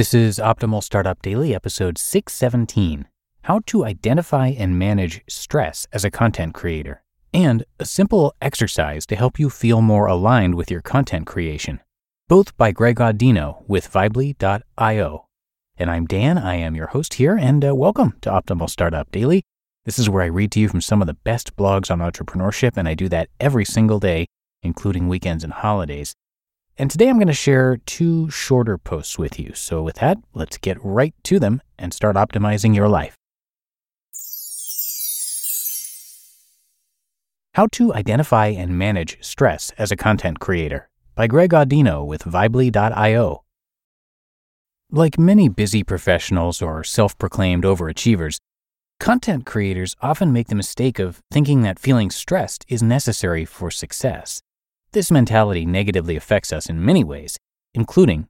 This is Optimal Startup Daily, episode 617 How to Identify and Manage Stress as a Content Creator, and a simple exercise to help you feel more aligned with your content creation. Both by Greg Audino with Vibely.io. And I'm Dan, I am your host here, and uh, welcome to Optimal Startup Daily. This is where I read to you from some of the best blogs on entrepreneurship, and I do that every single day, including weekends and holidays. And today I'm going to share two shorter posts with you. So, with that, let's get right to them and start optimizing your life. How to Identify and Manage Stress as a Content Creator by Greg Audino with Vibely.io. Like many busy professionals or self proclaimed overachievers, content creators often make the mistake of thinking that feeling stressed is necessary for success. This mentality negatively affects us in many ways, including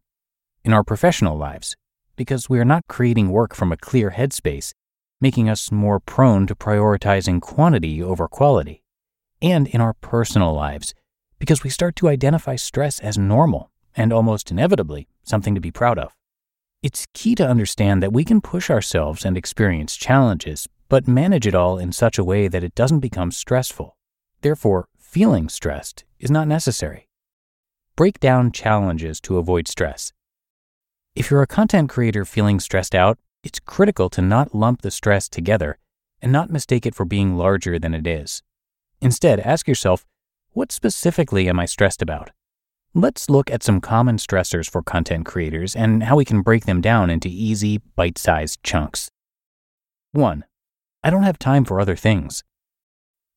in our professional lives, because we are not creating work from a clear headspace, making us more prone to prioritizing quantity over quality, and in our personal lives, because we start to identify stress as normal and almost inevitably something to be proud of. It's key to understand that we can push ourselves and experience challenges, but manage it all in such a way that it doesn't become stressful. Therefore, feeling stressed is not necessary. Break down challenges to avoid stress. If you're a content creator feeling stressed out, it's critical to not lump the stress together and not mistake it for being larger than it is. Instead, ask yourself, what specifically am I stressed about? Let's look at some common stressors for content creators and how we can break them down into easy, bite sized chunks. 1. I don't have time for other things.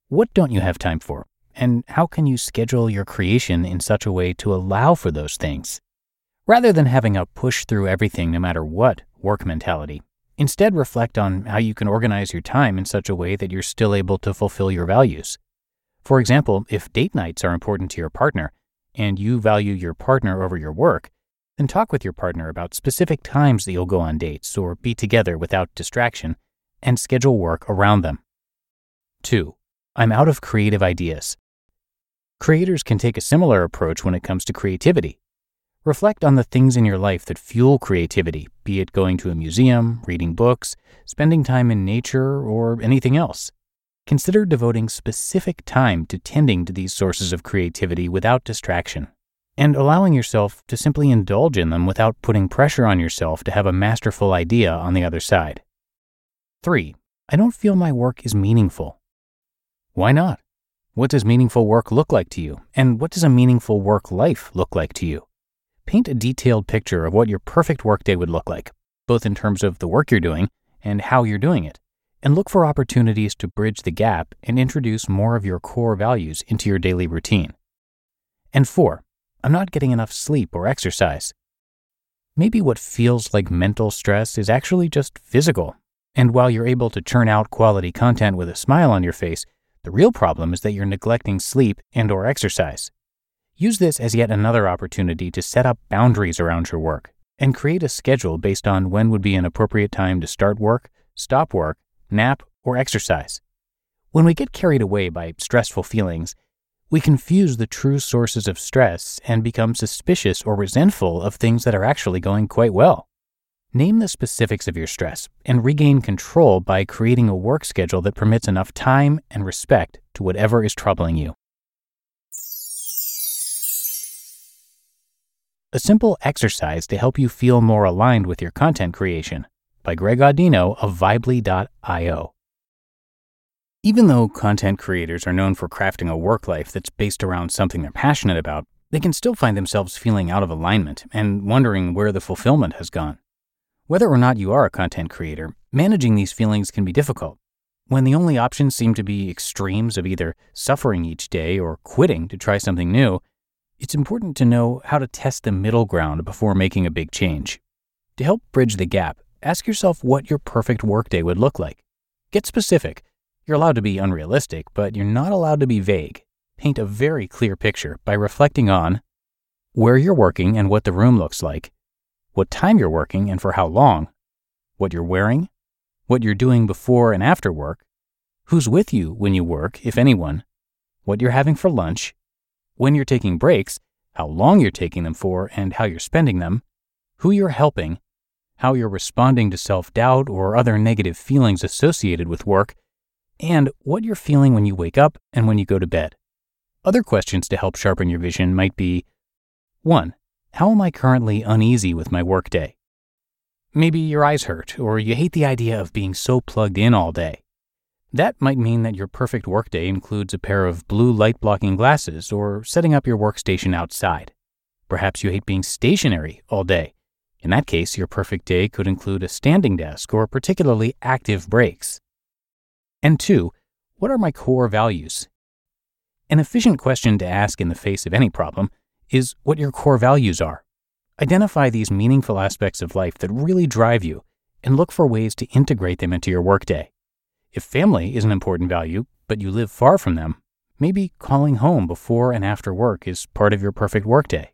What don't you have time for? And how can you schedule your creation in such a way to allow for those things? Rather than having a push through everything no matter what work mentality, instead reflect on how you can organize your time in such a way that you're still able to fulfill your values. For example, if date nights are important to your partner and you value your partner over your work, then talk with your partner about specific times that you'll go on dates or be together without distraction and schedule work around them. 2. I'm out of creative ideas. Creators can take a similar approach when it comes to creativity. Reflect on the things in your life that fuel creativity, be it going to a museum, reading books, spending time in nature, or anything else. Consider devoting specific time to tending to these sources of creativity without distraction, and allowing yourself to simply indulge in them without putting pressure on yourself to have a masterful idea on the other side. 3. I don't feel my work is meaningful. Why not? What does meaningful work look like to you? And what does a meaningful work life look like to you? Paint a detailed picture of what your perfect workday would look like, both in terms of the work you're doing and how you're doing it, and look for opportunities to bridge the gap and introduce more of your core values into your daily routine. And four, I'm not getting enough sleep or exercise. Maybe what feels like mental stress is actually just physical. And while you're able to churn out quality content with a smile on your face, the real problem is that you're neglecting sleep and or exercise. Use this as yet another opportunity to set up boundaries around your work and create a schedule based on when would be an appropriate time to start work, stop work, nap, or exercise. When we get carried away by stressful feelings, we confuse the true sources of stress and become suspicious or resentful of things that are actually going quite well. Name the specifics of your stress and regain control by creating a work schedule that permits enough time and respect to whatever is troubling you. A simple exercise to help you feel more aligned with your content creation by Greg Audino of Vibely.io. Even though content creators are known for crafting a work life that's based around something they're passionate about, they can still find themselves feeling out of alignment and wondering where the fulfillment has gone. Whether or not you are a content creator, managing these feelings can be difficult. When the only options seem to be extremes of either suffering each day or quitting to try something new, it's important to know how to test the middle ground before making a big change. To help bridge the gap, ask yourself what your perfect workday would look like. Get specific. You're allowed to be unrealistic, but you're not allowed to be vague. Paint a very clear picture by reflecting on where you're working and what the room looks like, what time you're working and for how long, what you're wearing, what you're doing before and after work, who's with you when you work, if anyone, what you're having for lunch, when you're taking breaks, how long you're taking them for and how you're spending them, who you're helping, how you're responding to self doubt or other negative feelings associated with work, and what you're feeling when you wake up and when you go to bed. Other questions to help sharpen your vision might be 1. How am I currently uneasy with my workday? Maybe your eyes hurt, or you hate the idea of being so plugged in all day. That might mean that your perfect workday includes a pair of blue light blocking glasses or setting up your workstation outside. Perhaps you hate being stationary all day in that case, your perfect day could include a standing desk or particularly active breaks. And two, what are my core values? An efficient question to ask in the face of any problem is what your core values are. Identify these meaningful aspects of life that really drive you and look for ways to integrate them into your workday. If family is an important value, but you live far from them, maybe calling home before and after work is part of your perfect workday.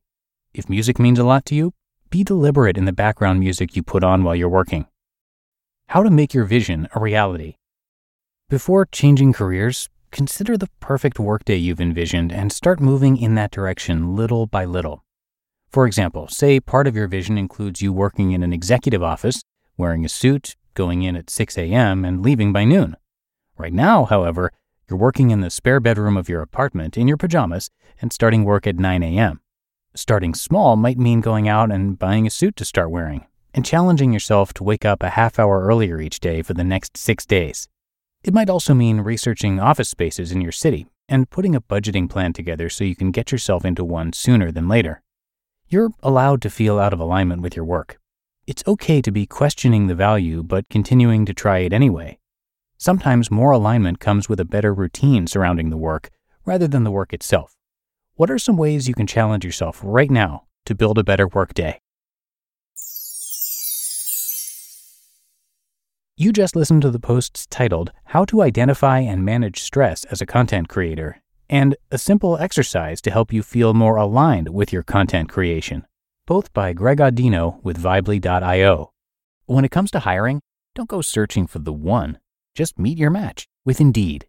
If music means a lot to you, be deliberate in the background music you put on while you're working. How to make your vision a reality. Before changing careers, consider the perfect workday you've envisioned and start moving in that direction little by little. For example, say part of your vision includes you working in an executive office, wearing a suit, going in at 6 a.m., and leaving by noon. Right now, however, you're working in the spare bedroom of your apartment in your pajamas and starting work at 9 a.m. Starting small might mean going out and buying a suit to start wearing, and challenging yourself to wake up a half hour earlier each day for the next six days. It might also mean researching office spaces in your city and putting a budgeting plan together so you can get yourself into one sooner than later. You're allowed to feel out of alignment with your work. It's okay to be questioning the value but continuing to try it anyway. Sometimes more alignment comes with a better routine surrounding the work rather than the work itself. What are some ways you can challenge yourself right now to build a better workday? You just listened to the posts titled How to Identify and Manage Stress as a Content Creator and a simple exercise to help you feel more aligned with your content creation, both by Greg Audino with Vibely.io. When it comes to hiring, don't go searching for the one, just meet your match with Indeed.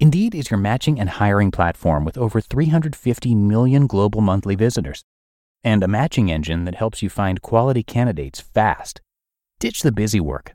Indeed is your matching and hiring platform with over 350 million global monthly visitors and a matching engine that helps you find quality candidates fast. Ditch the busy work.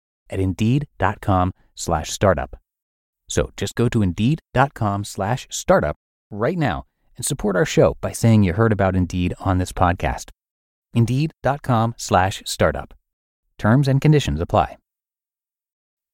at indeed.com slash startup. So just go to indeed.com slash startup right now and support our show by saying you heard about Indeed on this podcast. Indeed.com slash startup. Terms and conditions apply.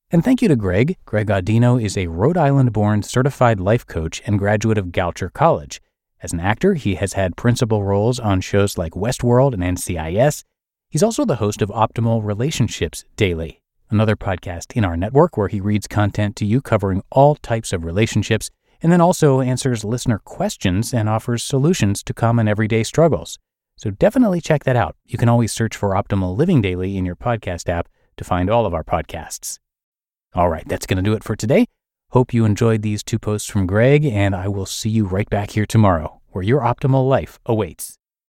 And thank you to Greg. Greg Audino is a Rhode Island born certified life coach and graduate of Goucher College. As an actor, he has had principal roles on shows like Westworld and NCIS. He's also the host of Optimal Relationships Daily, another podcast in our network where he reads content to you covering all types of relationships and then also answers listener questions and offers solutions to common everyday struggles. So definitely check that out. You can always search for Optimal Living Daily in your podcast app to find all of our podcasts. All right, that's going to do it for today. Hope you enjoyed these two posts from Greg, and I will see you right back here tomorrow, where your optimal life awaits.